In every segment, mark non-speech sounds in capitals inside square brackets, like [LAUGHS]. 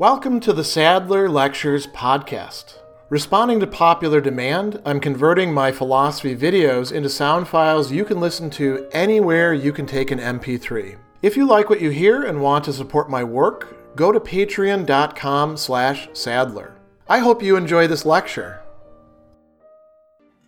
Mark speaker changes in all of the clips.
Speaker 1: Welcome to the Sadler Lectures podcast. Responding to popular demand, I'm converting my philosophy videos into sound files you can listen to anywhere you can take an MP3. If you like what you hear and want to support my work, go to patreon.com slash sadler. I hope you enjoy this lecture.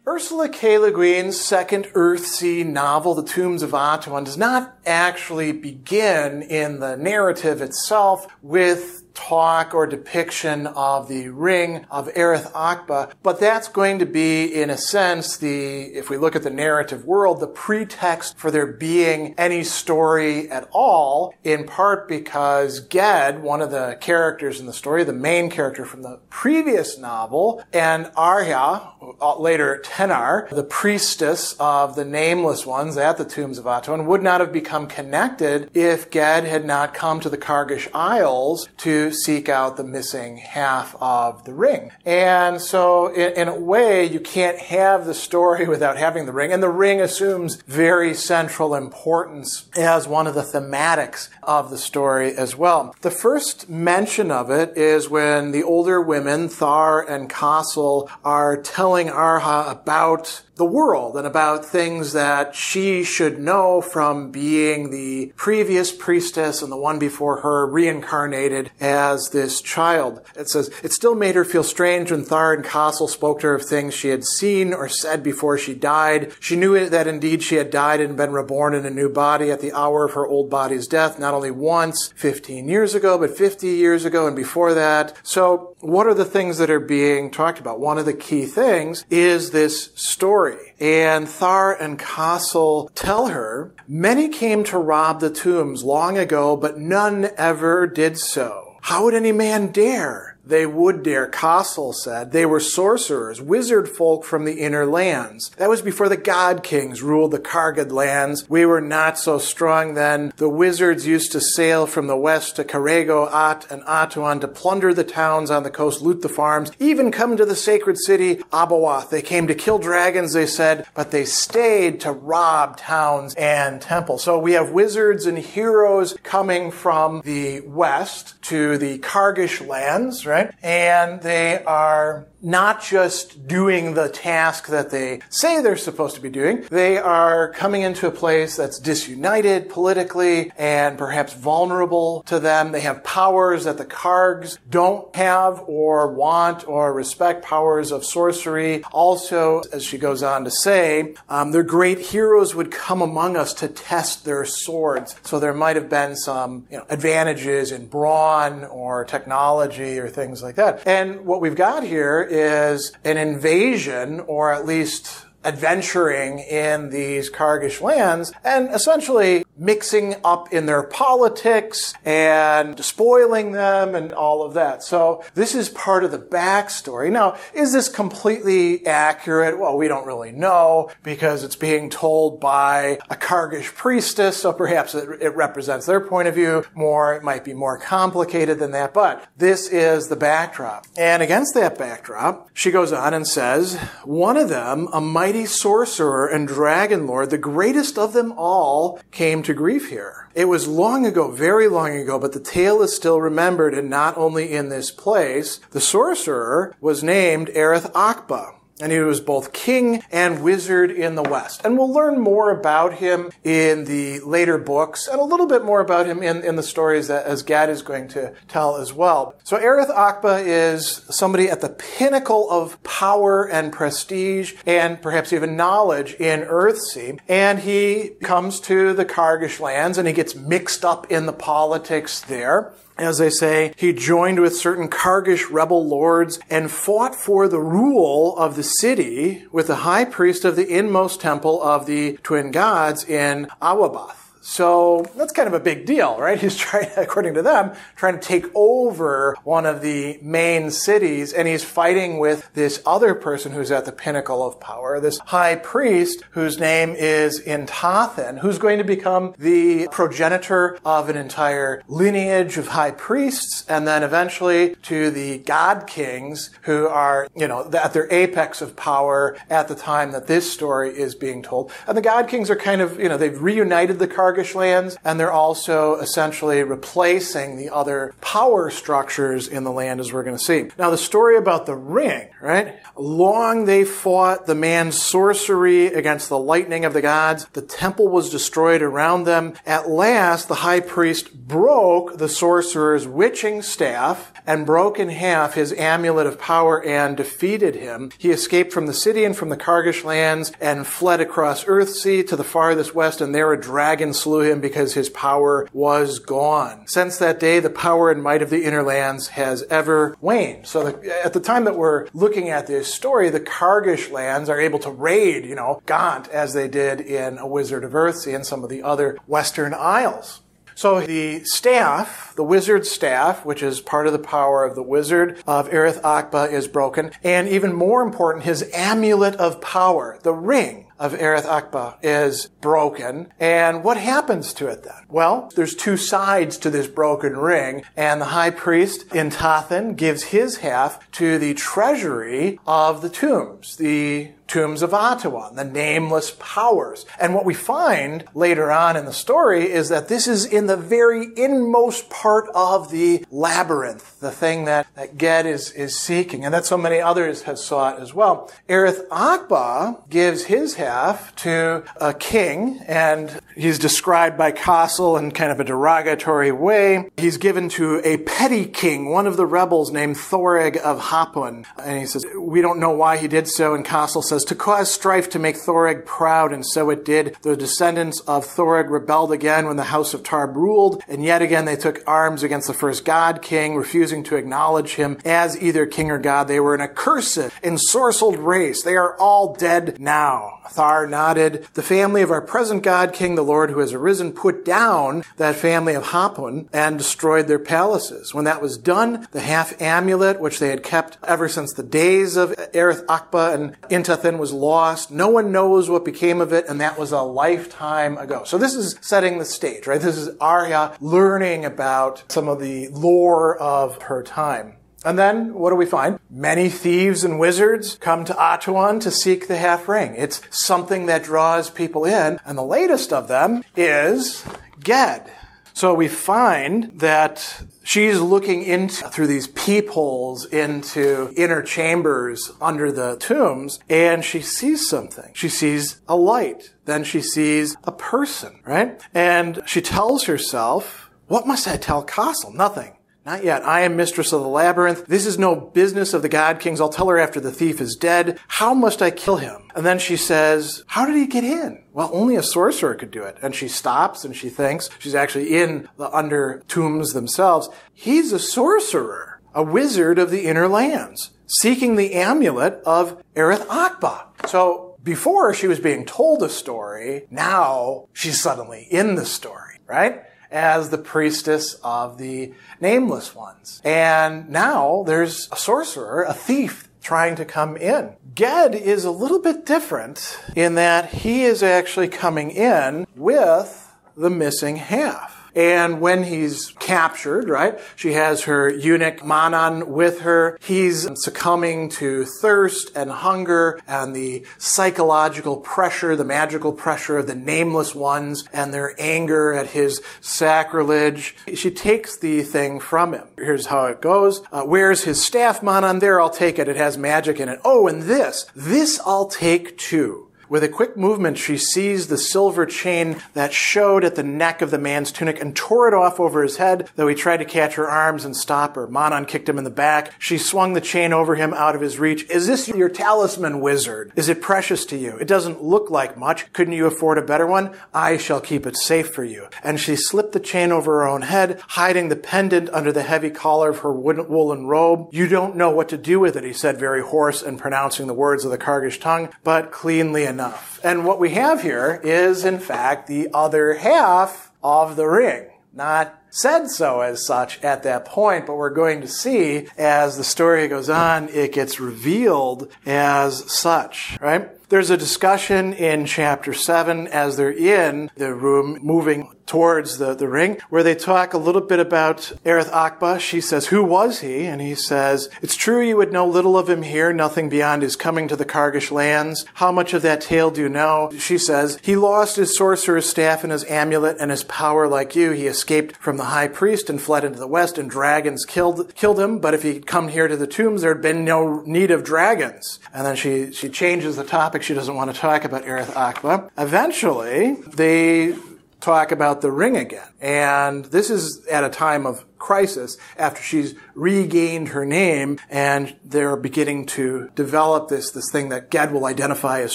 Speaker 1: Ursula K. Le Guin's second Earthsea novel, The Tombs of Atuan, does not actually begin in the narrative itself with talk or depiction of the ring of Erreth-Akbe, but that's going to be, in a sense, the, if we look at the narrative world, the pretext for there being any story at all, in part because Ged, one of the characters in the story, the main character from the previous novel, and Arha, later Tenar, the priestess of the nameless ones at the tombs of Atuan, would not have become connected if Ged had not come to the Kargish Isles to seek out the missing half of the ring. And so, in, in, a way, you can't have the story [LAUGHS] without having the ring. And the ring assumes very central importance as one of the thematics of the story as well. The first mention of it is when the older women, Thar and Kossil, are telling Arha about the world and about things that she should know from being the previous priestess and the one before her reincarnated as this child. It says, it still made her feel strange when Thar and Kossil spoke to her of things she had seen or said before she died. She knew that indeed she had died and been reborn in a new body at the hour of her old body's death, not only once, 15 years ago, but 50 years ago and before that. So what are the things that are being talked about? One of the key things is this story. And Thar and Kossil tell her, many came to rob the tombs long ago, but none ever did so. How would any man dare? They would dare, Kossil said. They were sorcerers, wizard folk from the inner lands. That was before the god kings ruled the Kargad lands. We were not so strong then. The wizards used to sail from the west to Karego, At, and Atuan to plunder the towns on the coast, loot the farms, even come to the sacred city, Abawath. They came to kill dragons, they said, but they stayed to rob towns and temples. So we have wizards and heroes coming from the west to the Kargish lands, right? And they are not just doing the task that they say they're supposed to be doing. They are coming into a place that's disunited politically and perhaps vulnerable to them. They have powers that the Kargs don't have or want or respect, powers of sorcery. Also, as she goes on to say, um, their great heroes would come among us to test their swords. So there might have been some you know, advantages in brawn or technology or things like that. And what we've got here is an invasion, or at least adventuring in these Kargish lands and essentially mixing up in their politics and spoiling them and all of that. So this is part of the backstory. Now, is this completely accurate? Well, we don't really know because it's being told by a Kargish priestess, so perhaps it, it represents their point of view more. It might be more complicated than that, but this is the backdrop. And against that backdrop, she goes on and says, one of them, a mighty sorcerer and dragon lord, the greatest of them all, came to grief here. It was long ago, very long ago, but the tale is still remembered, and not only in this place. The sorcerer was named Erreth-Akbe and he was both king and wizard in the West. And we'll learn more about him in the later books and a little bit more about him in, in the stories that as Ged is going to tell as well. So Erreth-Akbe is somebody at the pinnacle of power and prestige and perhaps even knowledge in Earthsea. And he comes to the Kargish lands and he gets mixed up in the politics there as they say, he joined with certain Kargish rebel lords and fought for the rule of the city with the high priest of the inmost temple of the twin gods in Awabath. So that's kind of a big deal, right? [LAUGHS] He's trying, according to them, trying to take over one of the main cities and he's fighting with this other person who's at the pinnacle of power, this high priest whose name is Intathan, who's going to become the progenitor of an entire lineage of high priests and then eventually to the god kings who are, you know, at their apex of power at the time that this story is being told. And the god kings are kind of, you know, they've reunited the car Lands, and they're also essentially replacing the other power structures in the land, as we're going to see. Now, the story about the ring, right? Long they fought the man's sorcery against the lightning of the gods. The temple was destroyed around them. At last, the high priest broke the sorcerer's witching staff and broke in half his amulet of power and defeated him. He escaped from the city and from the Kargish lands and fled across Earthsea to the farthest west, and there a dragon slew him because his power was gone. Since that day, the power and might of the inner lands has ever waned. So the, at the time that we're looking at this story, the Kargish lands are able to raid, you know, Gont as they did in A Wizard of Earthsea and some of the other Western Isles. So the staff, the wizard's staff, which is part of the power of the wizard of Erreth-Akbe, is broken. And even more important, his amulet of power, the ring, of Erreth-Akbe is broken. And what happens to it then? Well, there's two sides to this broken ring, and the high priest Intathan gives his half to the treasury of the tombs, the tombs of Atuan, the nameless powers. And what we find later on in the story is that this is in the very inmost part of the labyrinth, the thing that, that Ged is, is seeking, and that so many others have sought as well. Erreth-Akbe gives his half to a king, and he's described by Kossil in kind of a derogatory way. He's given to a petty king, one of the rebels named Thoreg of Hupun. And he says, we don't know why he did so, and Kossil says, to cause strife to make Thoreg proud, and so it did. The descendants of Thoreg rebelled again when the house of Tarb ruled, and yet again they took arms against the first god king, refusing to acknowledge him as either king or god. They were an accursed, ensorcelled race. They are all dead now. Nodded. The family of our present god king, the Lord who has arisen, put down that family of Hupun and destroyed their palaces. When that was done, the half amulet, which they had kept ever since the days of Erreth-Akbe and Intathin was lost. No one knows what became of it, and that was a lifetime ago. So this is setting the stage, right? This is Arha learning about some of the lore of her time. And then what do we find? Many thieves and wizards come to Atuan to seek the half ring. It's something that draws people in. And the latest of them is Ged. So we find that she's looking into through these peepholes into inner chambers under the tombs and she sees something. She sees a light. Then she sees a person, right? And she tells herself, what must I tell Kossil? Nothing. Not yet. I am mistress of the labyrinth. This is no business of the god kings. I'll tell her after the thief is dead. How must I kill him? And then she says, how did he get in? Well, only a sorcerer could do it. And she stops and she thinks she's actually in the under tombs themselves. He's a sorcerer, a wizard of the inner lands, seeking the amulet of Erreth-Akbe. So before she was being told a story, now she's suddenly in the story, right? As the priestess of the nameless ones. And now there's a sorcerer, a thief, trying to come in. Ged is a little bit different in that he is actually coming in with the missing half. And when he's captured, right, she has her eunuch Manan with her. He's succumbing to thirst and hunger and the psychological pressure, the magical pressure of the nameless ones and their anger at his sacrilege. She takes the thing from him. Here's how it goes. Uh, where's his staff, Manan? There, I'll take it. It has magic in it. Oh, and this. This I'll take too. With a quick movement, she seized the silver chain that showed at the neck of the man's tunic and tore it off over his head, though he tried to catch her arms and stop her. Manan kicked him in the back. She swung the chain over him out of his reach. Is this your talisman, wizard? Is it precious to you? It doesn't look like much. Couldn't you afford a better one? I shall keep it safe for you. And she slipped the chain over her own head, hiding the pendant under the heavy collar of her woolen robe. You don't know what to do with it, he said, very hoarse and pronouncing the words of the Kargish tongue, but cleanly enough enough. And what we have here is, in fact, the other half of the ring. Not said so as such at that point, but we're going to see as the story goes on, it gets revealed as such, right? There's a discussion in chapter 7 as they're in the room moving towards the, the ring where they talk a little bit about Erreth-Akbe. She says, Who was he? And he says, It's true you would know little of him here, nothing beyond his coming to the Kargish lands. How much of that tale do you know? She says, He lost his sorcerer's staff and his amulet and his power like you. He escaped from the high priest and fled into the west, and dragons killed, killed him. But if he'd come here to the tombs, there'd been no need of dragons. And then she, she changes the topic. She doesn't want to talk about Erreth-Akbe. Eventually, they talk about the ring again. And this is at a time of crisis after she's regained her name and they're beginning to develop this, this thing that Ged will identify as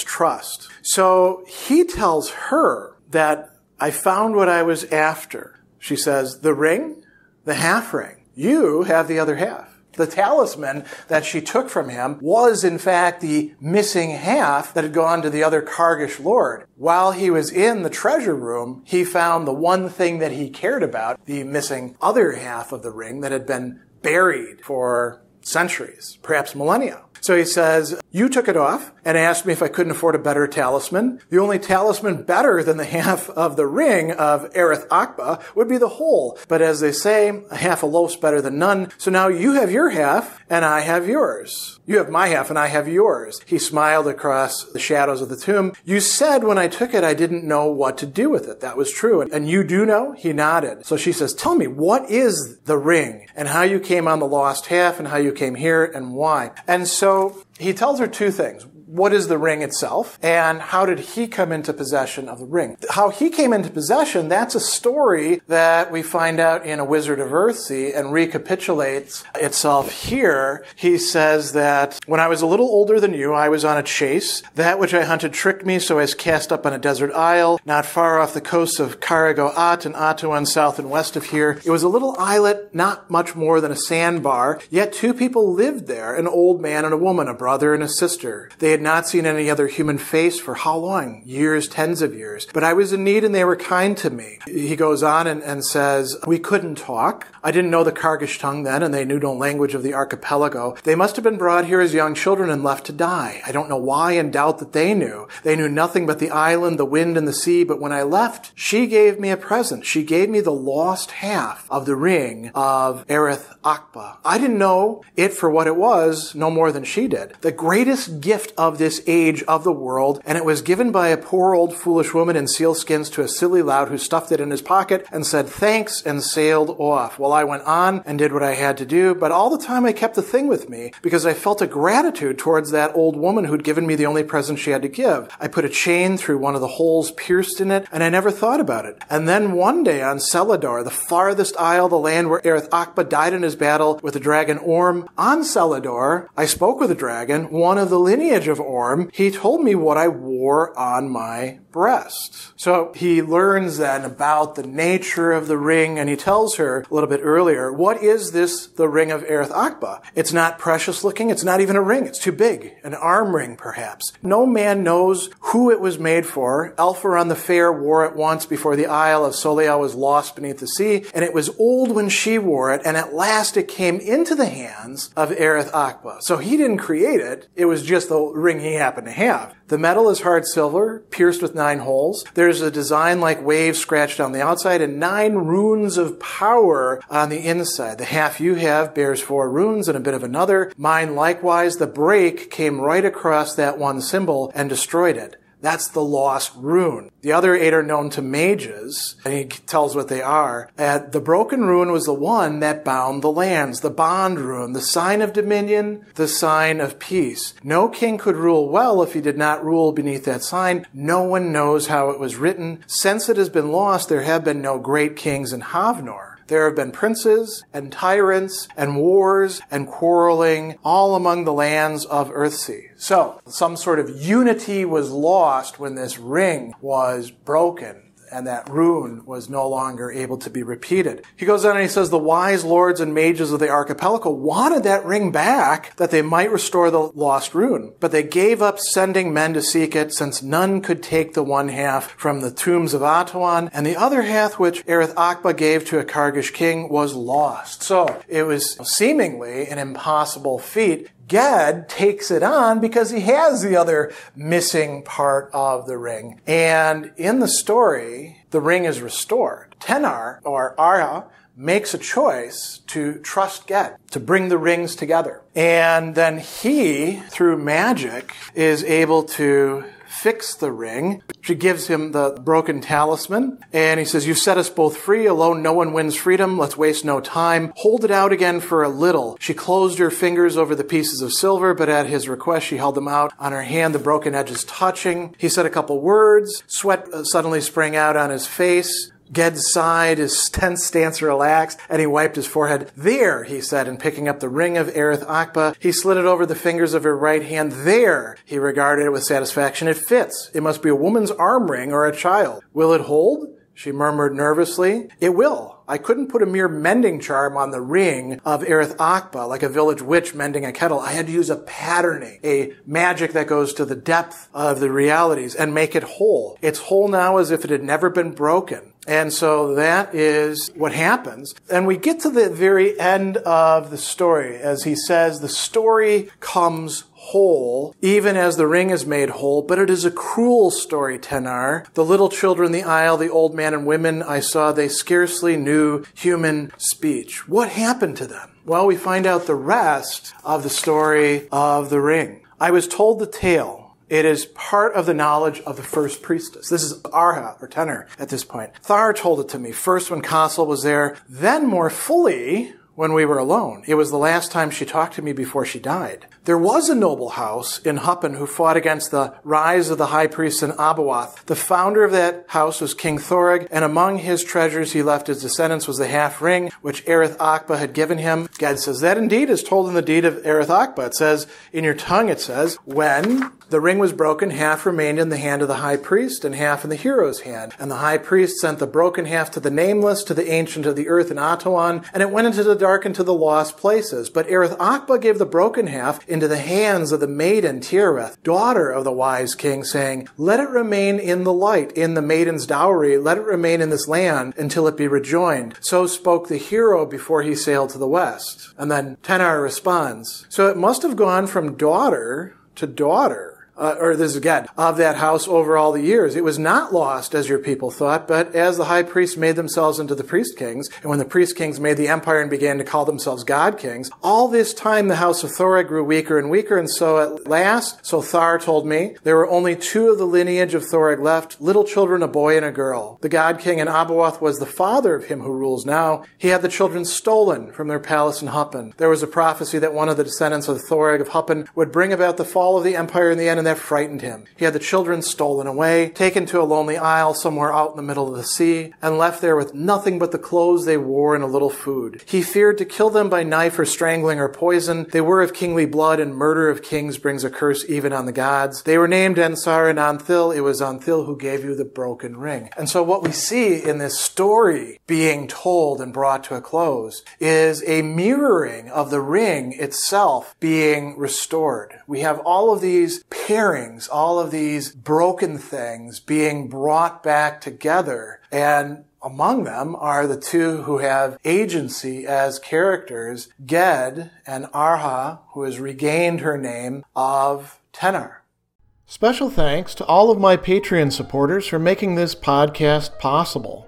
Speaker 1: trust. So he tells her that I found what I was after. She says, the ring, the half ring. You have the other half. The talisman that she took from him was in fact the missing half that had gone to the other Kargish lord. While he was in the treasure room, he found the one thing that he cared about, the missing other half of the ring that had been buried for centuries, perhaps millennia. So he says, You took it off and asked me if I couldn't afford a better talisman. The only talisman better than the half of the ring of Erreth-Akbe would be the whole. But as they say, a half a loaf's better than none. So now you have your half and I have yours. You have my half and I have yours. He smiled across the shadows of the tomb. You said when I took it, I didn't know what to do with it. That was true. And you do know? He nodded. So she says, Tell me, what is the ring and how you came on the lost half and how you came here and why? And so he tells her two things what is the ring itself and how did he come into possession of the ring. How he came into possession, that's a story that we find out in A Wizard of Earthsea and recapitulates itself here. He says that when I was a little older than you, I was on a chase. That which I hunted tricked me, so I was cast up on a desert isle, not far off the coast of Karego-At and Atuan south and west of here. It was a little islet, not much more than a sandbar, yet two people lived there, an old man and a woman, a brother and a sister. They had not seen any other human face for how long? Years, tens of years. But I was in need and they were kind to me. He goes on and, and says, We couldn't talk. I didn't know the Kargish tongue then, and they knew no language of the archipelago. They must have been brought here as young children and left to die. I don't know why and doubt that they knew. They knew nothing but the island, the wind, and the sea, but when I left, she gave me a present. She gave me the lost half of the ring of Erith Akba. I didn't know it for what it was, no more than she did. The greatest gift of this age of the world, and it was given by a poor old foolish woman in sealskins to a silly lout who stuffed it in his pocket and said thanks and sailed off. Well, I went on and did what I had to do, but all the time I kept the thing with me because I felt a gratitude towards that old woman who'd given me the only present she had to give. I put a chain through one of the holes pierced in it, and I never thought about it. And then one day on Selidor, the farthest isle, the land where Erreth-Akbe died in his battle with the dragon Orm, on Selidor, I spoke with a dragon, one of the lineage of Orm. He told me what I wore on my breast. So he learns then about the nature of the ring, and he tells her a little bit earlier, what is this, the ring of Erreth-Akbe? It's not precious looking. It's not even a ring. It's too big. An arm ring, perhaps. No man knows who it was made for. Elfarran the Fair wore it once before the Isle of Soliel was lost beneath the sea, and it was old when she wore it, and at last it came into the hands of Erreth-Akbe. So he didn't create it. It was just the ring he happened to have. The metal is hard silver, pierced with nine holes. There's a design like waves scratched on the outside and nine runes of power on the inside. The half you have bears four runes and a bit of another. Mine likewise. The break came right across that one symbol and destroyed it. That's the lost rune. The other eight are known to mages, and he tells what they are. The broken rune was the one that bound the lands, the bond rune, the sign of dominion, the sign of peace. No king could rule well if he did not rule beneath that sign. No one knows how it was written. Since it has been lost, there have been no great kings in Havnor. There have been princes and tyrants and wars and quarreling all among the lands of Earthsea. So, some sort of unity was lost when this ring was broken and that rune was no longer able to be repeated. He goes on and he says the wise lords and mages of the archipelago wanted that ring back that they might restore the lost rune, but they gave up sending men to seek it since none could take the one half from the tombs of Atuan, and the other half which Erreth-Akbe gave to a Kargish king was lost. So it was seemingly an impossible feat Ged takes it on because he has the other missing part of the ring. And in the story, the ring is restored. Tenar, or Arha, makes a choice to trust Ged, to bring the rings together. And then he, through magic, is able to fix the ring. She gives him the broken talisman, and he says, You set us both free. Alone, no one wins freedom. Let's waste no time. Hold it out again for a little. She closed her fingers over the pieces of silver, but at his request, she held them out on her hand, the broken edges touching. He said a couple words. Sweat uh, suddenly sprang out on his face. Ged sighed, his [LAUGHS] tense stance relaxed, and he wiped his forehead. There, he said, and picking up the ring of Erreth-Akbe, he slid it over the fingers of her right hand. There, he regarded it with satisfaction. It fits. It must be a woman's arm ring or a child. Will it hold? She murmured nervously. It will. I couldn't put a mere mending charm on the ring of Erreth-Akbe like a village witch mending a kettle. I had to use a patterning, a magic that goes to the depth of the realities and make it whole. It's whole now as if it had never been broken. And so that is what happens. And we get to the very end of the story as he says, the story comes whole, even as the ring is made whole, but it is a cruel story, Tenar. The little children, the isle, the old man and women I saw, they scarcely knew human speech. What happened to them? Well, we find out the rest of the story of the ring. I was told the tale it is part of the knowledge of the first priestess. This is Arha, or Tenar, at this point. Thar told it to me, first when Kossil was there, then more fully when we were alone. It was the last time she talked to me before she died. There was a noble house in Hupun who fought against the rise of the high priest in Abawath. The founder of that house was King Thoreg, and among his treasures he left his descendants was the half ring which Erreth-Akbe had given him. Ged says, that indeed is told in the deed of Erreth-Akbe. It says, in your tongue it says, when the ring was broken, half remained in the hand of the high priest and half in the hero's hand. And the high priest sent the broken half to the nameless, to the ancient of the earth in Atuan, and it went into the dark and to the lost places. But Erreth-Akbe gave the broken half into the hands of the maiden Tirith, daughter of the wise king, saying, Let it remain in the light, in the maiden's dowry, let it remain in this land until it be rejoined. So spoke the hero before he sailed to the west. And then Tenar responds, So it must have gone from daughter to daughter uh, or this is again, of that house over all the years. It was not lost as your people thought, but as the high priests made themselves into the priest kings, and when the priest kings made the empire and began to call themselves god kings, all this time the house of Thora grew weaker and weaker, and so at last, so Thar told me, there were only two of the lineage of Thoreg left, little children, a boy and a girl. The god king in Abawath was the father of him who rules now. He had the children stolen from their palace in Hupun. There was a prophecy that one of the descendants of Thoreg of Hupun would bring about the fall of the empire in the end, and that frightened him. He had the children stolen away, taken to a lonely isle somewhere out in the middle of the sea, and left there with nothing but the clothes they wore and a little food. He feared to kill them by knife or strangling or poison. They were of kingly blood, and murder of kings brings a curse even on the gods. They were named Ensar and Anthil. It was Anthil who gave you the broken ring. And so what we see in this story being told and brought to a close is a mirroring of the ring itself being restored. We have all of these pairings, all of these broken things being brought back together. And among them are the two who have agency as characters, Ged and Arha, who has regained her name of Tenar. Special thanks to all of my Patreon supporters for making this podcast possible.